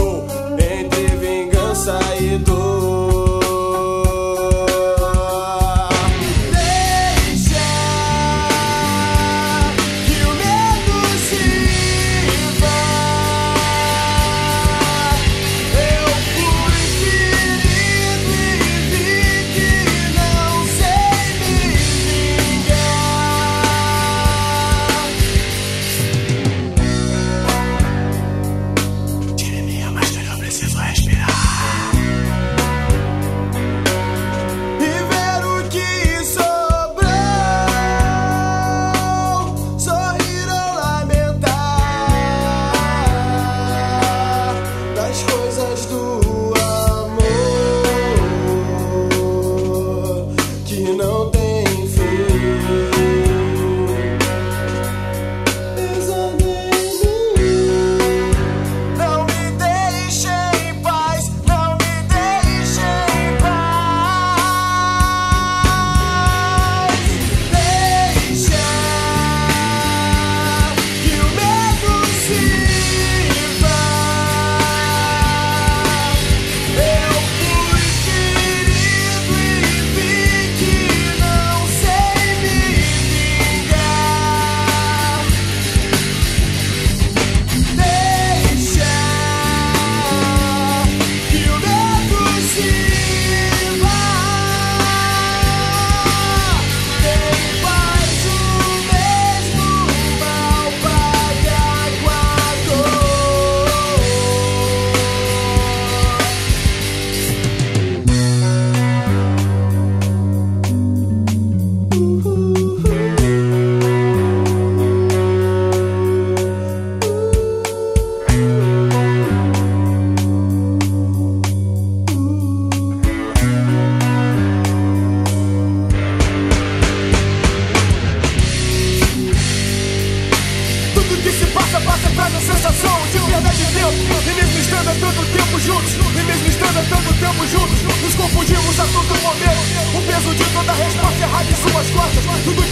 go. you know estamos juntos, nos confundimos a todo momento. O peso de toda a resposta errada em suas costas, tudo